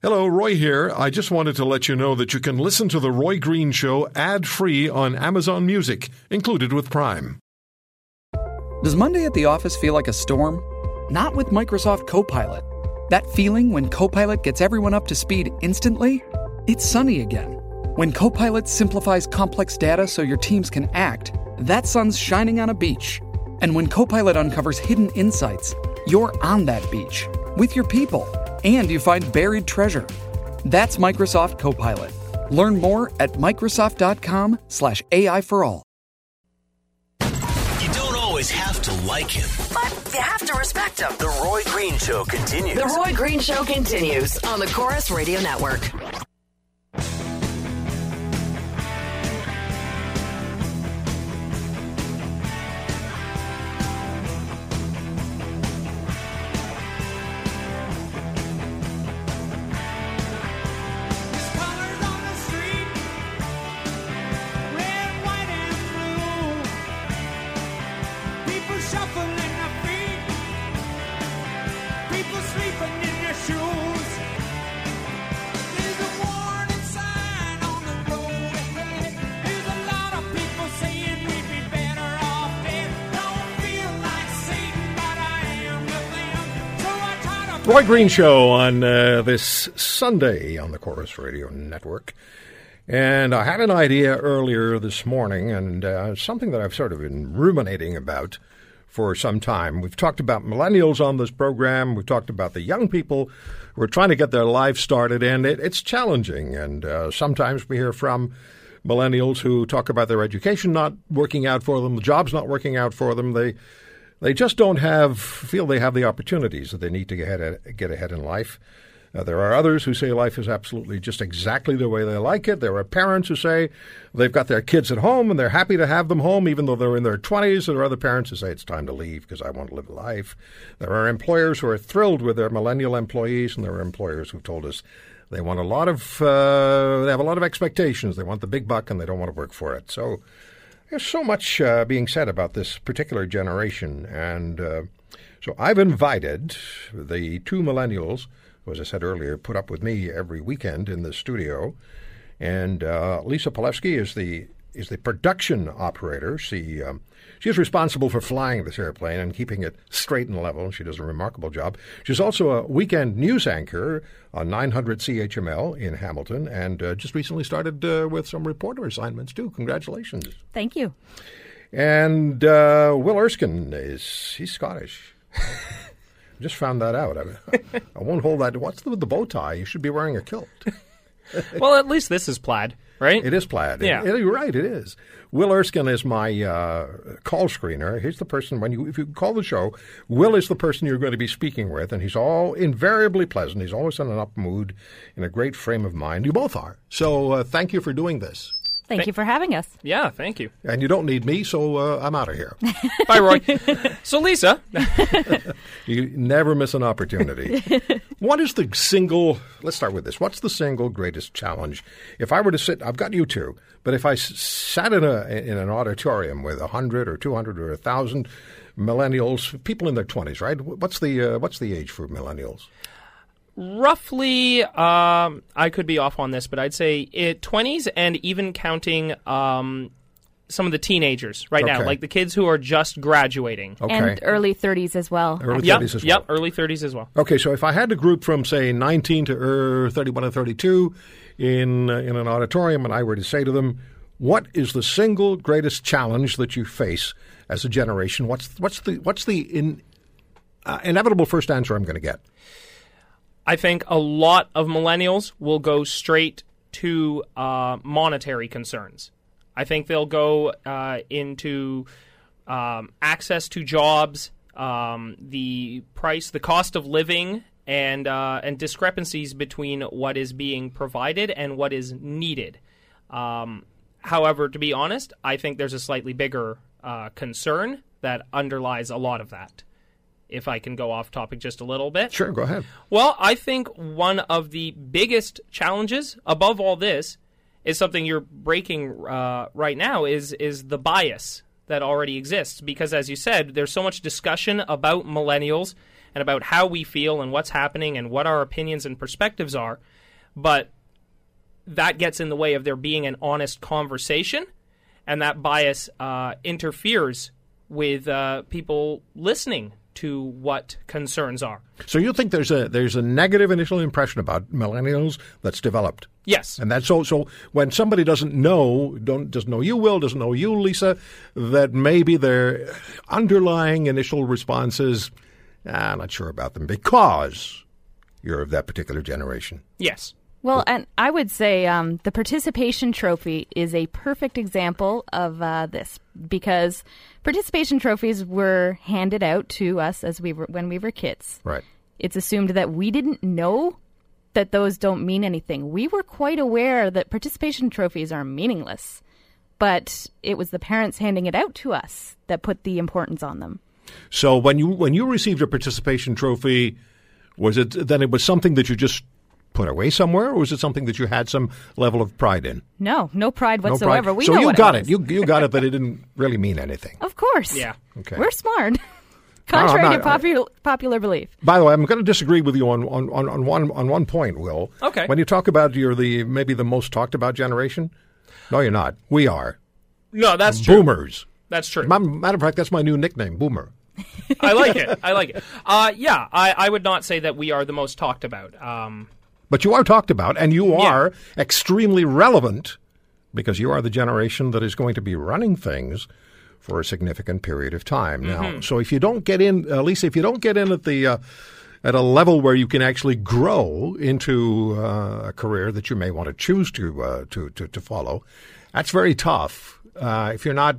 Hello, Roy here. I just wanted to let you know that you can listen to The Roy Green Show ad free on Amazon Music, included with Prime. Does Monday at the office feel like a storm? Not with Microsoft Copilot. That feeling when Copilot gets everyone up to speed instantly? It's sunny again. When Copilot simplifies complex data so your teams can act, that sun's shining on a beach. And when Copilot uncovers hidden insights, you're on that beach with your people and you find buried treasure. That's Microsoft Copilot. Learn more at Microsoft.com/slash AI for all. You don't always have to like him. But you have to respect him. The Roy Green Show continues. The Roy Green Show continues on the Corus Radio Network. Roy Green Show on uh, this Sunday on the Corus Radio Network. And I had an idea earlier this morning, and uh, something that I've sort of been ruminating about for some time. We've talked about millennials on this program. We've talked about the young people who are trying to get their life started, and it, it's challenging. And uh, sometimes we hear from millennials who talk about their education not working out for them, the jobs not working out for them. They they just don't have feel they have the opportunities that they need to get ahead, get ahead in life. Uh, there are others who say life is absolutely just exactly the way they like it. There are parents who say they've got their kids at home and they're happy to have them home even though they're in their 20s. There are other parents who say it's time to leave because I want to live a life. There are employers who are thrilled with their millennial employees, and there are employers who've told us they want a lot of uh, they have a lot of expectations. They want the big buck and they don't want to work for it. So there's so much uh, being said about this particular generation, and uh, so I've invited the two millennials, who, as I said earlier, put up with me every weekend in the studio, and uh, Lisa Polewski is the is the production operator. She um, she is responsible for flying this airplane and keeping it straight and level. She does a remarkable job. She's also a weekend news anchor on 900 CHML in Hamilton, and uh, just recently started uh, with some reporter assignments too. Congratulations! Thank you. And uh, Will Erskine is he's Scottish. Just found that out. I, I won't hold that. What's the, with the bow tie? You should be wearing a kilt. Well, at least this is plaid, right? It is plaid. Yeah. It- you're right. It is. Will Erskine is my uh, call screener. He's the person when you if you call the show. Will is the person you're going to be speaking with, and he's all invariably pleasant. He's always in an up mood, in a great frame of mind. You both are. So uh, thank you for doing this. Thank you for having us. Yeah, thank you. And you don't need me, so uh, I'm out of here. Bye, Roy. so, Lisa, You never miss an opportunity. what is the single, let's start with this. What's the single greatest challenge? If I were to sit, I've got you two, but if I sat in, a, in an auditorium with 100 or 200 or 1,000 millennials, people in their 20s, right? What's the, uh, what's the age for millennials? Roughly, um, I could be off on this, but I'd say it, 20s and even counting um, some of the teenagers right now, Okay. like the kids who are just graduating. Okay. And early 30s as well. Early Yep, 30s as well. yep, early 30s as well. Okay, so if I had to group from say 19 to er, 31 and 32 in uh, in an auditorium, and I were to say to them, "What is the single greatest challenge that you face as a generation?" What's what's the what's the in, uh, inevitable first answer I'm going to get? I think a lot of millennials will go straight to uh, monetary concerns. I think they'll go uh, into um, access to jobs, um, the price, the cost of living, and uh, and discrepancies between what is being provided and what is needed. Um, however, to be honest, I think there's a slightly bigger uh, concern that underlies a lot of that. If I can go off topic just a little bit. Sure, go ahead. Well, I think one of the biggest challenges above all this is something you're breaking uh, right now is is the bias that already exists because as you said there's so much discussion about millennials and about how we feel and what's happening and what our opinions and perspectives are. But that gets in the way of there being an honest conversation, and that bias uh, interferes with uh, people listening to what concerns are. So you think there's a there's a negative initial impression about millennials that's developed, Yes. and that's so so when somebody doesn't know don't doesn't know you, Will doesn't know you, Lisa, that maybe their underlying initial response is, "Ah, I'm not sure about them because you're of that particular generation. Yes. Well, and I would say um, the participation trophy is a perfect example of uh, this because participation trophies were handed out to us as we were when we were kids. Right. It's assumed that we didn't know that those don't mean anything. We were quite aware that participation trophies are meaningless, but it was the parents handing it out to us that put the importance on them. So when you when you received a participation trophy, was it then it was something that you just put away somewhere, or was it something that you had some level of pride in? No, no pride No whatsoever. pride. We so know you what got it. it. You you got it that it didn't really mean anything. Of course. Yeah. Okay. We're smart. Contrary not- to popular popular belief. By the way, I'm going to disagree with you on, on, on, on one on one point, Will. Okay. When you talk about you're the maybe the most talked about generation, no, you're not. We are No, that's true. boomers. That's true. Ma- Matter of fact, that's my new nickname, Boomer. I like it. I like it. Uh, yeah, I, I would not say that we are the most talked about. Um, But you are talked about, and you are extremely relevant because you are the generation that is going to be running things for a significant period of time now. So if you don't get in, uh, Lisa, if you don't get in at the uh, at a level where you can actually grow into uh, a career that you may want to choose to uh, to, to to follow, that's very tough. Uh, if you're not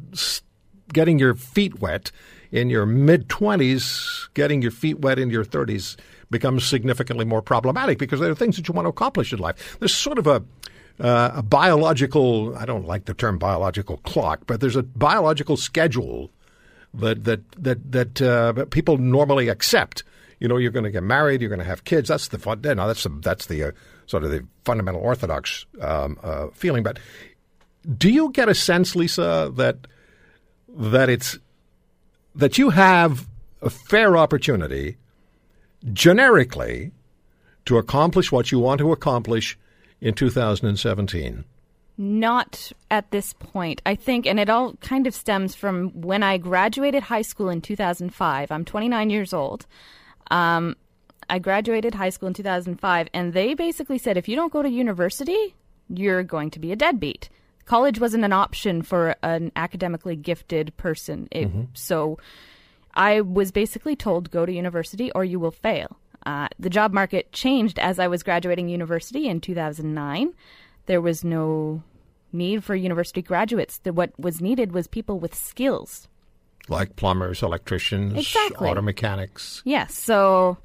getting your feet wet in your mid 20s, getting your feet wet in your 30s becomes significantly more problematic because there are things that you want to accomplish in life. There's sort of a uh, a biological, I don't like the term biological clock, but there's a biological schedule that that that that uh, people normally accept. You know, you're going to get married, you're going to have kids. That's the fun. No, that's the that's the uh, sort of the fundamental orthodox um, uh, feeling. But do you get a sense, Lisa, that that it's that you have a fair opportunity generically to accomplish what you want to accomplish in 2017? Not at this point. I think, and it all kind of stems from when I graduated high school in 2005. I'm 29 years old. Um, I graduated high school in 2005, and they basically said if you don't go to university, you're going to be a deadbeat. College wasn't an option for an academically gifted person. It, So I was basically told go to university or you will fail. Uh, the job market changed as I was graduating university in 2009. There was no need for university graduates. The, what was needed was people with skills. Like plumbers, electricians, Exactly. auto mechanics. Yes, so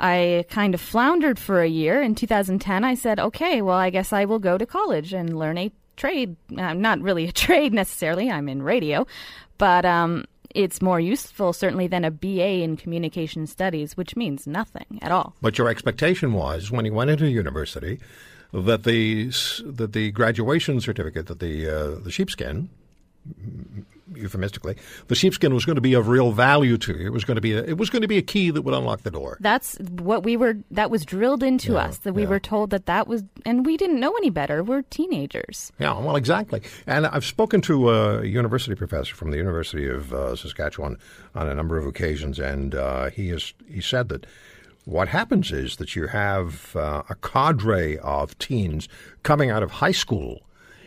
I kind of floundered for a year. In 2010, I said, okay, well, I guess I will go to college and learn a trade. Uh, not really a trade necessarily, I'm in radio, but um, it's more useful, certainly, than a BA in communication studies, which means nothing at all. But your expectation was when you went into university that the that the graduation certificate, that the uh, the sheepskin, euphemistically, the sheepskin was going to be of real value to you. It was going to be a, it was going to be a key that would unlock the door. That's what we were, that was drilled into Yeah, us, that we yeah. were told that that was, and we didn't know any better. We're teenagers. Yeah, well, exactly. And I've spoken to a university professor from the University of uh, Saskatchewan on a number of occasions, and uh, he has he said that what happens is that you have uh, a cadre of teens coming out of high school.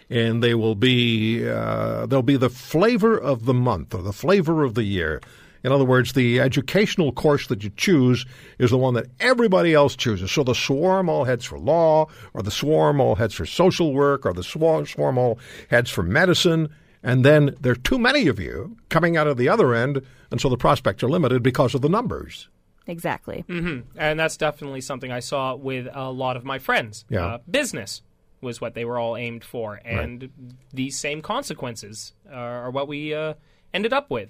And they will be uh, they'll be the flavor of the month or the flavor of the year. In other words, the educational course that you choose is the one that everybody else chooses. So the swarm all heads for law, or the swarm all heads for social work, or the swarm, swarm all heads for medicine. And then there are too many of you coming out of the other end, and so the prospects are limited because of the numbers. Exactly. and that's definitely something I saw with a lot of my friends. Yeah. Uh, business was what they were all aimed for, and these same consequences are, are what we uh, ended up with.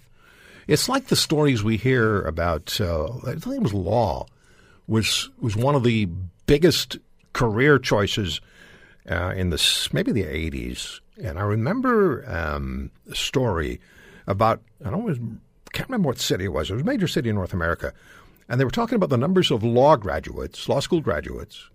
It's like the stories we hear about. Uh, I think it was law was was one of the biggest career choices uh, in the maybe the eighties, and I remember um, a story about I don't can't remember what city it was. It was a major city in North America, and they were talking about the numbers of law graduates, law school graduates,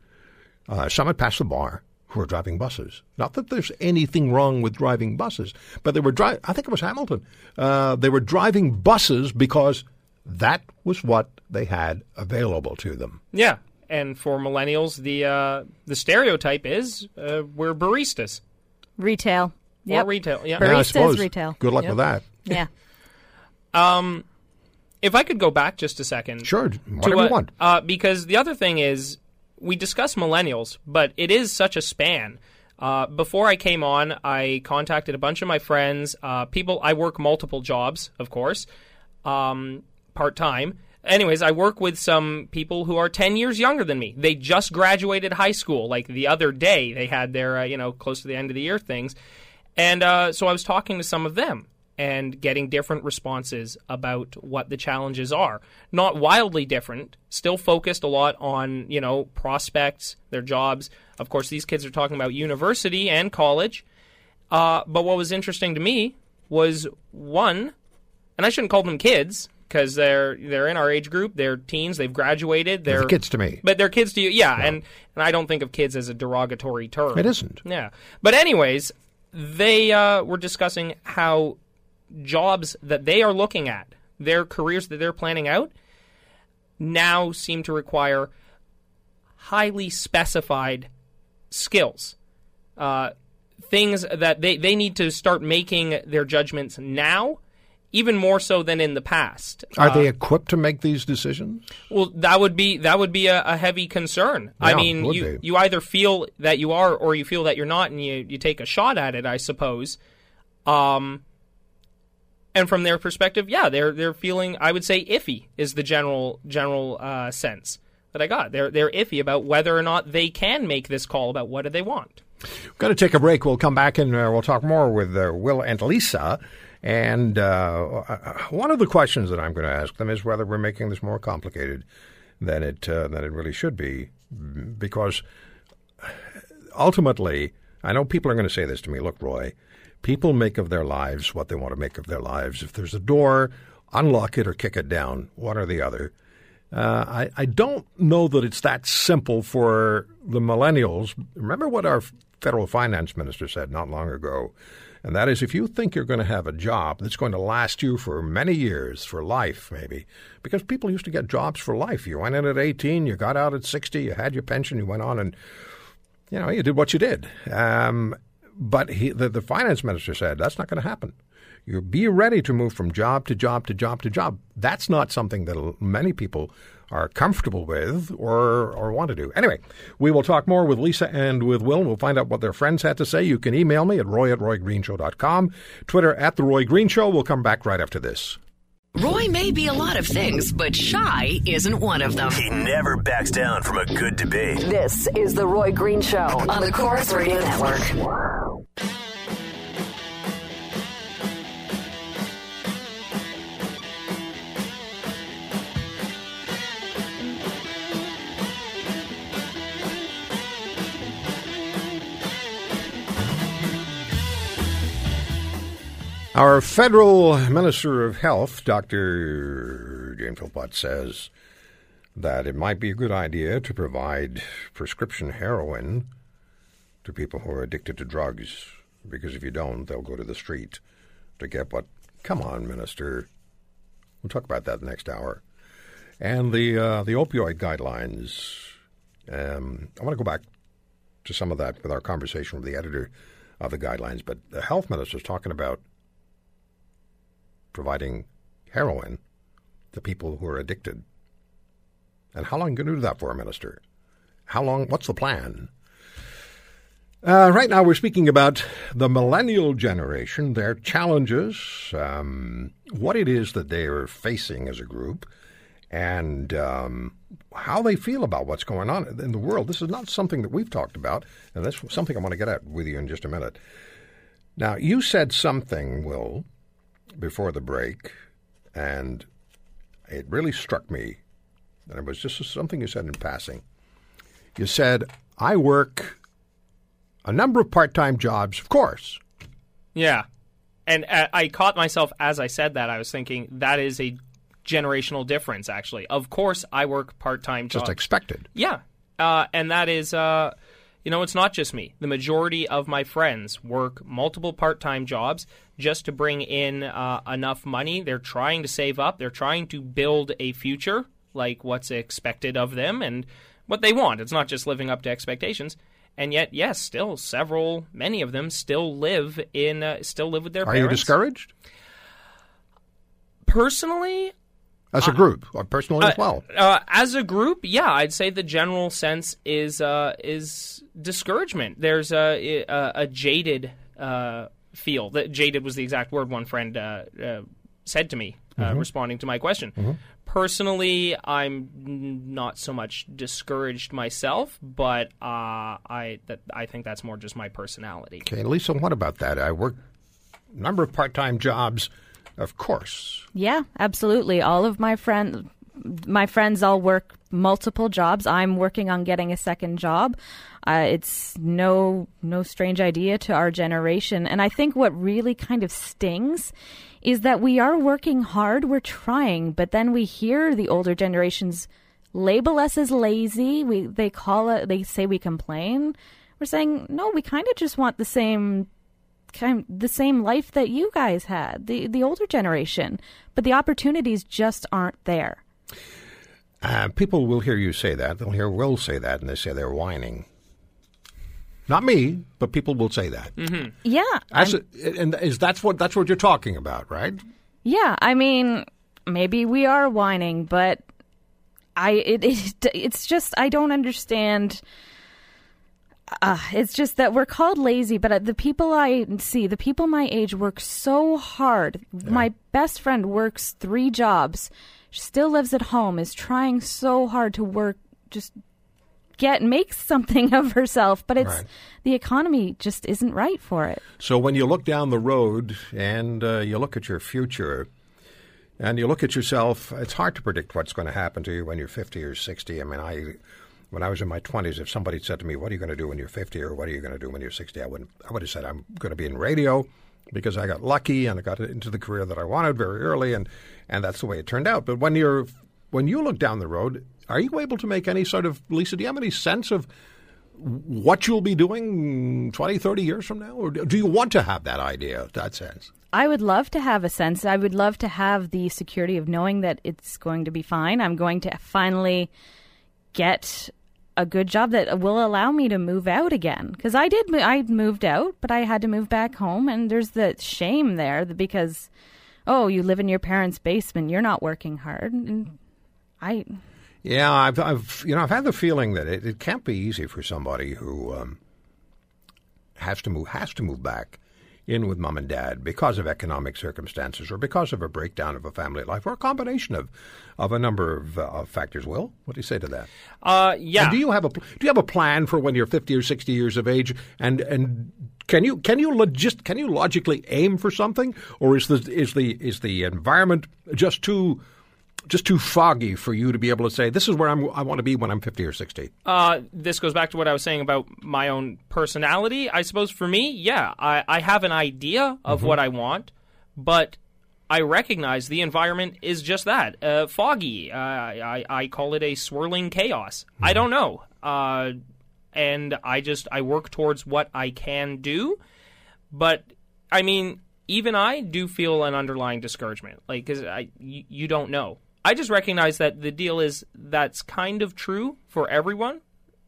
uh, some had passed the bar who were driving buses. Not that there's anything wrong with driving buses, but they were driving. I think it was Hamilton. Uh, they were driving buses because that was what they had available to them. Yeah, and for millennials, the uh, the stereotype is uh, we're baristas Retail. Yep. or retail. Yeah. Bar- Yeah, I Baristas, suppose. retail. Good luck Yep. with that. Yeah. um, if I could go back just a second, Sure, to whatever what- you want. Uh, because the other thing is, we discuss millennials, but it is such a span. Uh, before I came on, I contacted a bunch of my friends, uh, people. I work multiple jobs, of course, um, part time. Anyways, I work with some people who are 10 years younger than me. They just graduated high school. Like the other day, they had their, uh, you know, close to the end of the year things. And uh, so I was talking to some of them and getting different responses about what the challenges are. Not wildly different, still focused a lot on, you know, prospects, their jobs. Of course, these kids are talking about university and college. Uh, but what was interesting to me was one, and I shouldn't call them kids because they're they're in our age group. They're teens. They've graduated. They're They're kids to me. but they're kids to you. Yeah, and and I don't think of kids as a derogatory term. It isn't. Yeah. But anyways, they uh, were discussing how jobs that they are looking at, their careers that they're planning out, now seem to require highly specified skills. Uh, things that they, they need to start making their judgments now, even more so than in the past. Are Uh, they equipped to make these decisions? well, that would be that would be a, a heavy concern. I mean, you you either feel that you are or you feel that you're not, and you you take a shot at it, I suppose. Um, and from their perspective, yeah, they're they're feeling. I would say iffy is the general general uh, sense that I got. They're they're iffy about whether or not they can make this call about what do they want. We've got to take a break. We'll come back and uh, we'll talk more with uh, Will and Lisa. And uh, uh, one of the questions that I'm going to ask them is whether we're making this more complicated than it uh, than it really should be, because ultimately, I know people are going to say this to me. Look, Roy, people make of their lives what they want to make of their lives. If there's a door, unlock it or kick it down, one or the other. Uh, I, I don't know that it's that simple for the millennials. Remember what our federal finance minister said not long ago, and that is if you think you're going to have a job that's going to last you for many years, for life maybe, because people used to get jobs for life. You went in at 18, you got out at 60, you had your pension, you went on and you know, you did what you did. Um, but he, the, the finance minister said that's not going to happen. You be ready to move from job to job to job to job. That's not something that many people are comfortable with or or want to do. Anyway, we will talk more with Lisa and with Will. We'll find out what their friends had to say. You can email me at roy at roygreenshow.com, Twitter at The Roy Green Show. We'll come back right after this. Roy may be a lot of things, but shy isn't one of them. He never backs down from a good debate. This is the Roy Green Show on the Corus Radio Network. Our federal Minister of Health, Dr. Jane Philpott, says that it might be a good idea to provide prescription heroin to people who are addicted to drugs, because if you don't, they'll go to the street to get what. Come on, Minister. We'll talk about that next hour. And the uh, the opioid guidelines. Um, I want to go back to some of that with our conversation with the editor of the guidelines, but the health minister is talking about providing heroin to people who are addicted. And how long are you going to do that for, Minister? How long? What's the plan? Uh, right now, we're speaking about the millennial generation, their challenges, um, what it is that they are facing as a group, and um, how they feel about what's going on in the world. This is not something that we've talked about, and that's something I want to get at with you in just a minute. Now, you said something, Will, before the break, and it really struck me. And it was just something you said in passing. You said, I work a number of part time jobs, of course. Yeah. And uh, I caught myself as I said that. I was thinking that is a generational difference. Actually, of course, I work part time jobs. Just expected. Yeah, uh, and that is, uh, you know, it's not just me. The majority of my friends work multiple part-time jobs just to bring in uh, enough money. They're trying to save up. They're trying to build a future, like what's expected of them and what they want. It's not just living up to expectations. And yet, yes, still several, many of them still live in, uh, still live with their Are parents. Are you discouraged Personally, as a group or personally as well? Uh, as a group, yeah, I'd say the general sense is uh, is discouragement. There's a a, a jaded uh, feel. That jaded was the exact word one friend uh, uh, said to me, uh, responding to my question. Personally, I'm not so much discouraged myself, but uh, I that I think that's more just my personality. Okay, Lisa, what about that? I work a number of part-time jobs, of course. Yeah, absolutely. All of my friends, my friends all work multiple jobs. I'm working on getting a second job. Uh, it's no no strange idea to our generation, and I think what really kind of stings is that we are working hard, we're trying, but then we hear the older generations label us as lazy. We they call it, they say we complain. We're saying no, we kind of just want the same kind the same life that you guys had, the the older generation, but the opportunities just aren't there. Uh, people will hear you say that. They'll hear Will say that, and they say they're whining. Not me, but people will say that. Yeah, As and is that's what that's what you're talking about, right? yeah. I mean, maybe we are whining, but I it, it it's just I don't understand. Uh, it's just that we're called lazy, but uh, the people I see, the people my age work so hard. My best friend works three jobs, she still lives at home, is trying so hard to work, just get make something of herself, but it's Right. the economy just isn't right for it. So when you look down the road and uh, you look at your future, and you look at yourself, it's hard to predict what's going to happen to you when you're 50 or 60. I mean, I when I was in my 20s, if somebody said to me, "What are you going to do when you're 50?" or "What are you going to do when you're 60?" I wouldn't. I would have said, "I'm going to be in radio." Because I got lucky and I got into the career that I wanted very early, and, and that's the way it turned out. But when you're when you look down the road, are you able to make any sort of Lisa? Do you have any sense of what you'll be doing 20, 30 years from now? Or do you want to have that idea, that sense? I would love to have a sense. I would love to have the security of knowing that it's going to be fine. I'm going to finally get a good job that will allow me to move out again. Because I did, I moved out, but I had to move back home, and there's the shame there because, oh, you live in your parents' basement, you're not working hard. And I, Yeah, I've, I've, you know, I've had the feeling that it, it can't be easy for somebody who um, has to move has to move back in with mom and dad because of economic circumstances or because of a breakdown of a family life or a combination of of a number of, uh, factors. Will, what do you say to that? Uh, yeah. And do you have a do you have a plan for when you're 50 or 60 years of age? And and can you can you logist, can you logically aim for something, or is the is the is the environment just too just too foggy for you to be able to say this is where I'm, I want to be when I'm 50 or 60? Uh, this goes back to what I was saying about my own personality. I suppose for me, yeah, I, I have an idea of what I want, but I recognize the environment is just that uh, foggy. Uh, I, I call it a swirling chaos. I don't know. Uh, and I just I work towards what I can do, but I mean, even I do feel an underlying discouragement, like because I you, you don't know. I just recognize that the deal is that's kind of true for everyone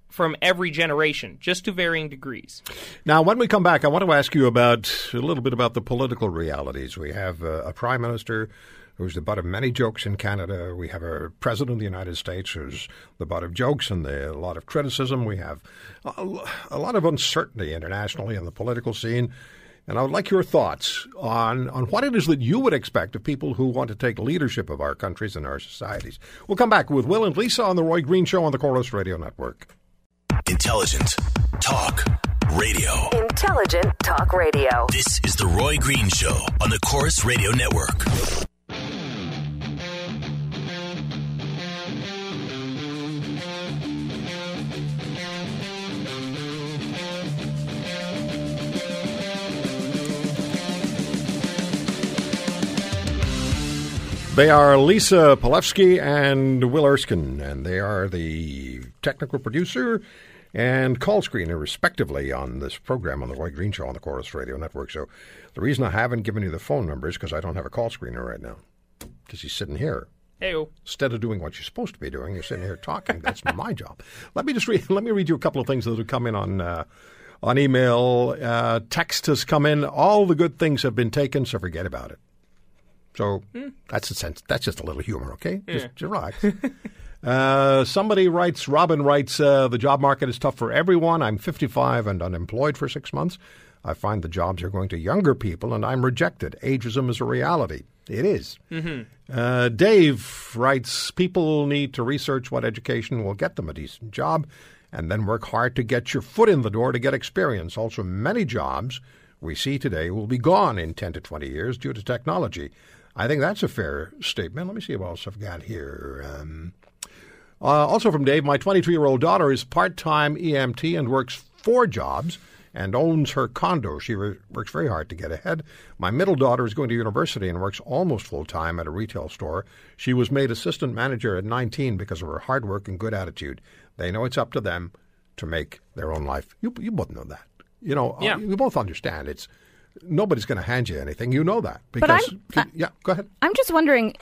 from every generation, just to varying degrees. Now, when we come back, I want to ask you about a little bit about the political realities. We have uh, a prime minister who's the butt of many jokes in Canada. We have a president of the United States who's the butt of jokes and the, a lot of criticism. We have a, a lot of uncertainty internationally in the political scene. And I would like your thoughts on, on what it is that you would expect of people who want to take leadership of our countries and our societies. We'll come back with Will and Lisa on The Roy Green Show on the Corus Radio Network. Intelligent talk radio. Intelligent Talk Radio. This is the Roy Green Show on the Corus Radio Network. They are Lisa Polewski and Will Erskine, and they are the technical producer and call screener, respectively, on this program on the Roy Green Show on the Corus Radio Network. So the reason I haven't given you the phone number is because I don't have a call screener right now, because he's sitting here. Heyo. Instead of doing what you're supposed to be doing, you're sitting here talking. That's my job. Let me just read. Let me read you a couple of things that have come in on uh, on email. Uh, text has come in. All the good things have been taken, so forget about it. So that's a sense. That's just a little humor, okay? Just, just relax. uh, somebody writes. Robin writes. Uh, the job market is tough for everyone. I'm 55 and unemployed for six months. I find the jobs are going to younger people, and I'm rejected. Ageism is a reality. It is. Uh, Dave writes People need to research what education will get them a decent job and then work hard to get your foot in the door to get experience. Also, many jobs we see today will be gone in 10 to 20 years due to technology. I think that's a fair statement. Let me see what else I've got here. Um, uh, also from Dave, my 23 year old daughter is part time EMT and works four jobs and owns her condo. She re- works very hard to get ahead. My middle daughter is going to university and works almost full time at a retail store. She was made assistant manager at 19 because of her hard work and good attitude. They know it's up to them to make their own life. You, you both know that. You know, uh, Yeah. we both understand it's nobody's going to hand you anything. You know that But because I'm- yeah, go ahead. I'm just wondering,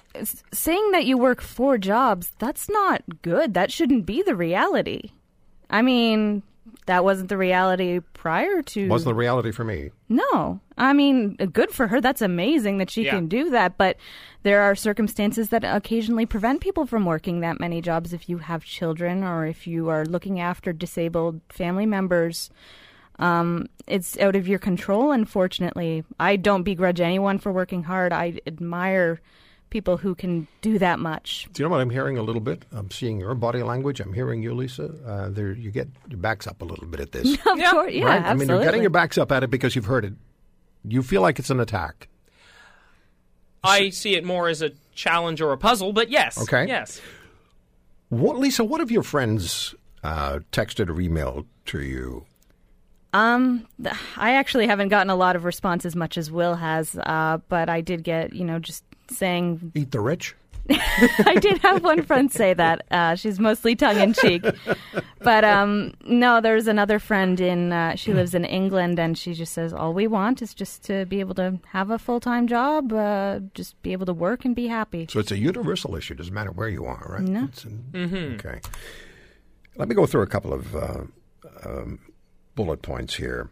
saying that you work four jobs, that's not good. That shouldn't be the reality. I mean, that wasn't the reality prior to. Wasn't the reality for me. No. I mean, good for her. That's amazing that she Yeah. can do that. But there are circumstances that occasionally prevent people from working that many jobs if you have children or if you are looking after disabled family members. Um, it's out of your control, unfortunately. I don't begrudge anyone for working hard. I admire people who can do that much. Do you know what I'm hearing a little bit? I'm seeing your body language. I'm hearing you, Lisa. Uh, there, you get your backs up a little bit at this, Of Yeah. course, yeah, right? absolutely. I mean, you're getting your backs up at it because you've heard it. You feel like it's an attack. I see it more as a challenge or a puzzle, but yes. Okay. Yes. What, Lisa? What have your friends uh, texted or emailed to you? Um, I actually haven't gotten a lot of response as much as Will has, uh, but I did get, you know, just saying. Eat the rich. I did have one friend say that. Uh, she's mostly tongue in cheek, but um, no, there's another friend in. Uh, she lives in England, and she just says all we want is just to be able to have a full time job, uh, just be able to work and be happy. So it's a universal issue. Doesn't matter where you are, right? No. It's an- Okay. Let me go through a couple of uh, um, bullet points here.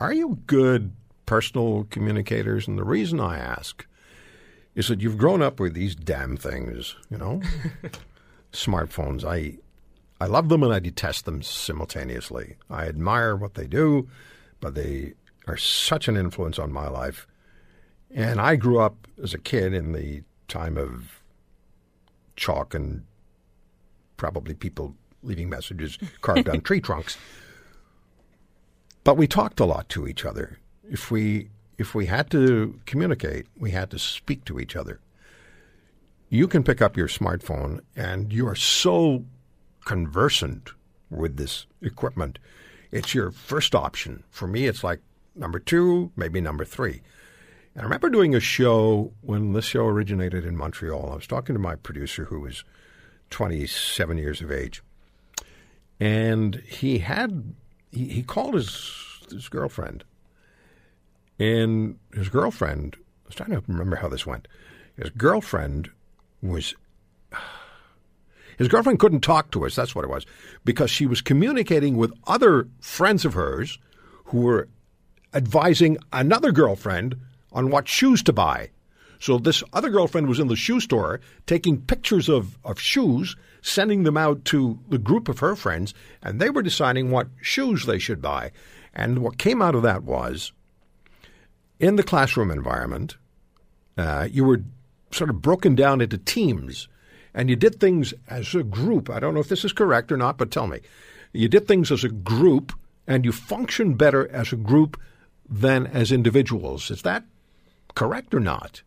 Are you good personal communicators? And the reason I ask is that you've grown up with these damn things, you know, smartphones. I I love them and I detest them simultaneously. I admire what they do, but they are such an influence on my life. And I grew up as a kid in the time of chalk and probably people leaving messages carved on tree trunks. But we talked a lot to each other. If we if we had to communicate, we had to speak to each other. You can pick up your smartphone and you are so conversant with this equipment. It's your first option. For me, it's like number two, maybe number three. And I remember doing a show when this show originated in Montreal. I was talking to my producer who was 27 years of age. And he had, he, he called his, his girlfriend. And his girlfriend, I was trying to remember how this went. His girlfriend was, his girlfriend couldn't talk to us, that's what it was, because she was communicating with other friends of hers who were advising another girlfriend on what shoes to buy. So this other girlfriend was in the shoe store taking pictures of, of shoes, sending them out to the group of her friends, and they were deciding what shoes they should buy. And what came out of that was in the classroom environment, uh, you were sort of broken down into teams and you did things as a group. I don't know if this is correct or not, but tell me. You did things as a group and you functioned better as a group than as individuals. Is that correct or not?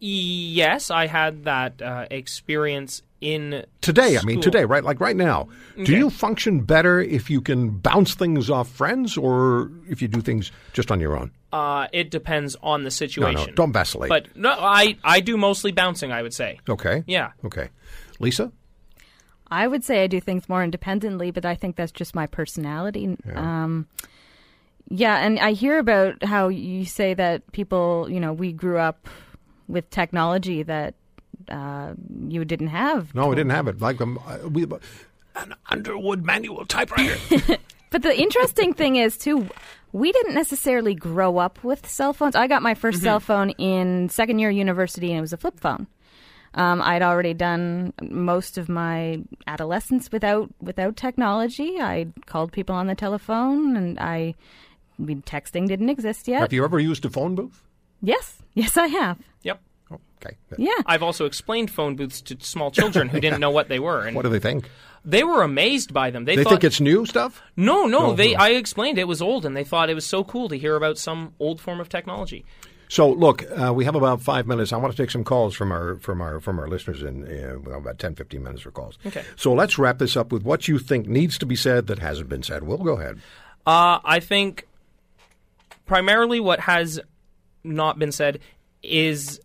Yes, I had that uh, experience in Today, I mean, today, right? Like right now. Do Okay. you function better if you can bounce things off friends or if you do things just on your own? Uh, it depends on the No, situation. no, don't vacillate. But no, I I do mostly bouncing. I would say. okay. Yeah. Okay. Lisa? I would say I do things more independently, but I think that's just my personality. Yeah. Um, yeah, and I hear about how you say that people, you know, we grew up with technology that uh, you didn't have. No, we didn't have it. Like um, uh, we, an Underwood manual typewriter. But the interesting thing is, too, we didn't necessarily grow up with cell phones. I got my 1st cell phone in second year university, and it was a flip phone. Um, I'd already done most of my adolescence without without technology. I called people on the telephone, and I I mean, texting didn't exist yet. have you ever used a phone booth? Yes, yes, I have. Yep. Oh, okay. Yeah, I've also explained phone booths to small children who didn't know what they were, and What do they think? they were amazed by them. They, They thought, think it's new stuff? no, no. No, they no. I explained it was old, and they thought it was so cool to hear about some old form of technology. So look, uh, we have about five minutes. I want to take some calls from our from our from our listeners in uh, well, about 10, 15 minutes for calls. Okay. So let's wrap this up with what you think needs to be said that hasn't been said. Will go ahead. Uh, I think primarily what has not been said is.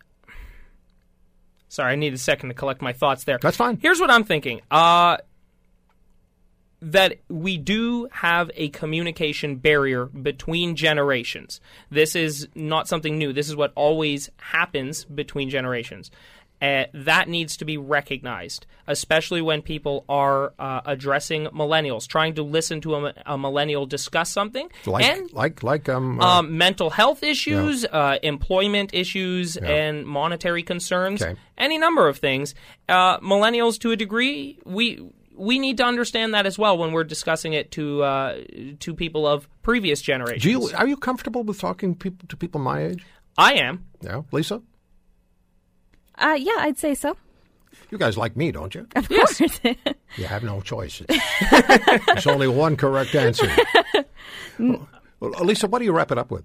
Sorry, I need a second to collect my thoughts there. That's fine. Here's what I'm thinking. Uh, that we do have a communication barrier between generations. This is not something new. This is what always happens between generations. Uh, that needs to be recognized, especially when people are uh, addressing millennials, trying to listen to a, a millennial discuss something, Like and like like um, uh, um, mental health issues, uh, employment issues, and monetary concerns, Okay. any number of things. Uh, millennials, to a degree, we we need to understand that as well when we're discussing it to uh, to people of previous generations. do you are you comfortable with talking people to people my age? I am. Yeah, Lisa. Uh, yeah, I'd say so. You guys like me, don't you? Of course. You have no choice. There's only one correct answer. well, well, Lisa, what do you wrap it up with?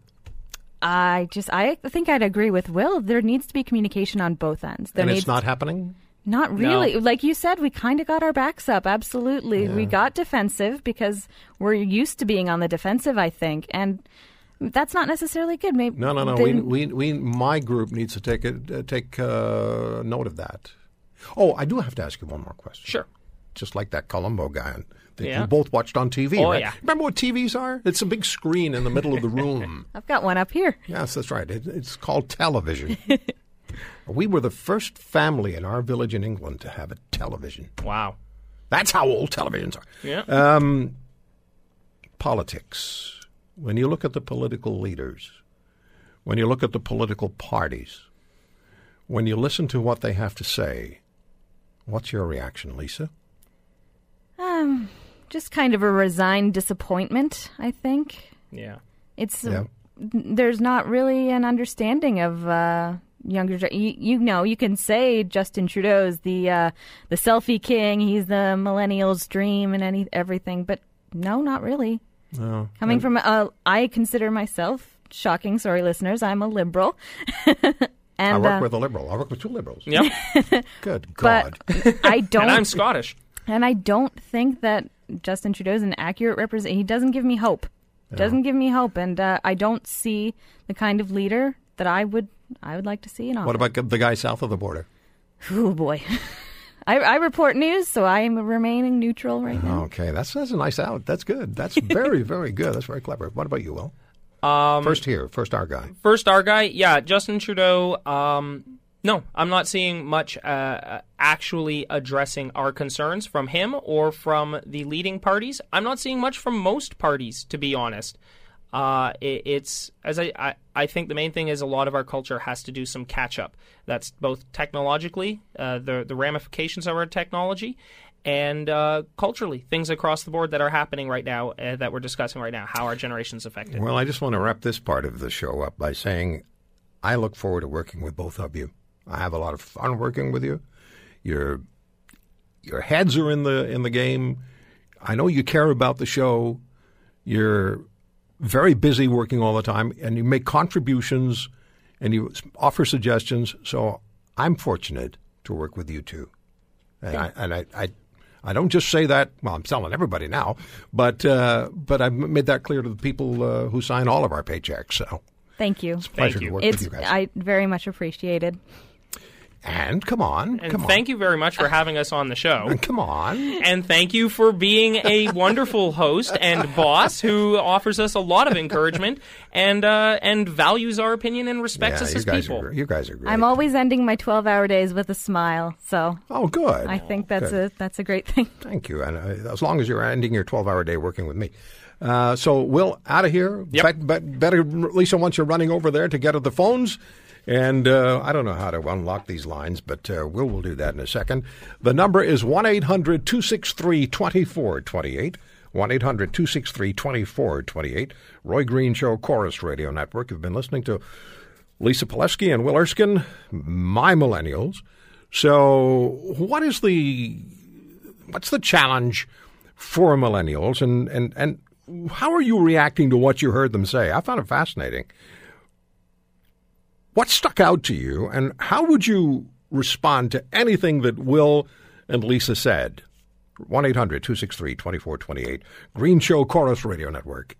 I just, I think I'd agree with Will. There needs to be communication on both ends. There and needs it's not happening. Not really. Like you said, we kind of got our backs up. Absolutely. We got defensive because we're used to being on the defensive, I think. And that's not necessarily good. Maybe No, no, no. they- We, we, we, my group needs to take a, uh, take uh, note of that. Oh, I do have to ask you one more question. Sure. Just like that Columbo guy that Yeah. you both watched on TV, Oh, right? yeah. Remember what TVs are? It's a big screen in the middle of the room. I've got one up here. yes, that's right. It, it's called television. we were the first family in our village in England to have a television. Wow. That's how old televisions are. Yeah. Um, politics. When you look at the political leaders, when you look at the political parties, when you listen to what they have to say, what's your reaction, Lisa? Um, just kind of a resigned disappointment, I think. yeah. It's Yeah. there's not really an understanding of uh, younger. You, you know, you can say Justin Trudeau's the uh, the selfie king. He's the millennials' dream and any everything, but no, not really. No. Coming from, uh, I consider myself shocking. Sorry, listeners, I'm a liberal. and I work uh, with a liberal. I work with two liberals. Yep. Good but God. I don't. and I'm Scottish. And I don't think that Justin Trudeau is an accurate represent. He doesn't give me hope. Doesn't give me hope, and uh, I don't see the kind of leader that I would I would like to see in office. what about the guy south of the border? Oh boy, I, I report news, so I am remaining neutral right now. Okay, that's that's a nice out. That's good. That's very very good. That's very clever. What about you, Will? Um, First here, first our guy. First, our guy, yeah, Justin Trudeau. Um, no, I'm not seeing much uh, actually addressing our concerns from him or from the leading parties. I'm not seeing much from most parties, to be honest. Uh, it, it's as I, I I think the main thing is a lot of our culture has to do some catch up. That's both technologically, uh, the the ramifications of our technology, and uh, culturally, things across the board that are happening right now uh, that we're discussing right now, how our generation's affected. Well, I just want to wrap this part of the show up by saying I look forward to working with both of you. I have a lot of fun working with you. Your your heads are in the in the game. I know you care about the show. You're very busy working all the time and you make contributions and you offer suggestions. So I'm fortunate to work with you two. And I, and I, I, I don't just say that. Well, I'm telling everybody now, but uh, but I've made that clear to the people uh, who sign all of our paychecks. So Thank you. it's a pleasure you. to work It's with you guys. I very much appreciated. And come on, And come thank on, you very much for having us on the show. come on. And thank you for being a wonderful host and boss who offers us a lot of encouragement and uh, and values our opinion and respects Yeah, us as guys people. are you guys are great. I'm always ending my 12-hour days with a smile, so oh, good. I think that's Good. a that's a great thing. Thank you. And uh, as long as you're ending your 12 hour day working with me. Uh, so, Will, out of here. Yep. Bet- bet- better, Lisa, once you're running over there to get at the phones. And uh, I don't know how to unlock these lines, but uh, Will will do that in a second. The number is 1 800 263 2428. 1 800 263 2428. Roy Green Show, Corus Radio Network. You've been listening to Lisa Pileski and Will Erskine, my millennials. So, what is the what's the challenge for millennials and, and, and how are you reacting to what you heard them say? I found it fascinating. What stuck out to you and how would you respond to anything that Will and Lisa said? 1 800 263 2428. Green Show Corus Radio Network.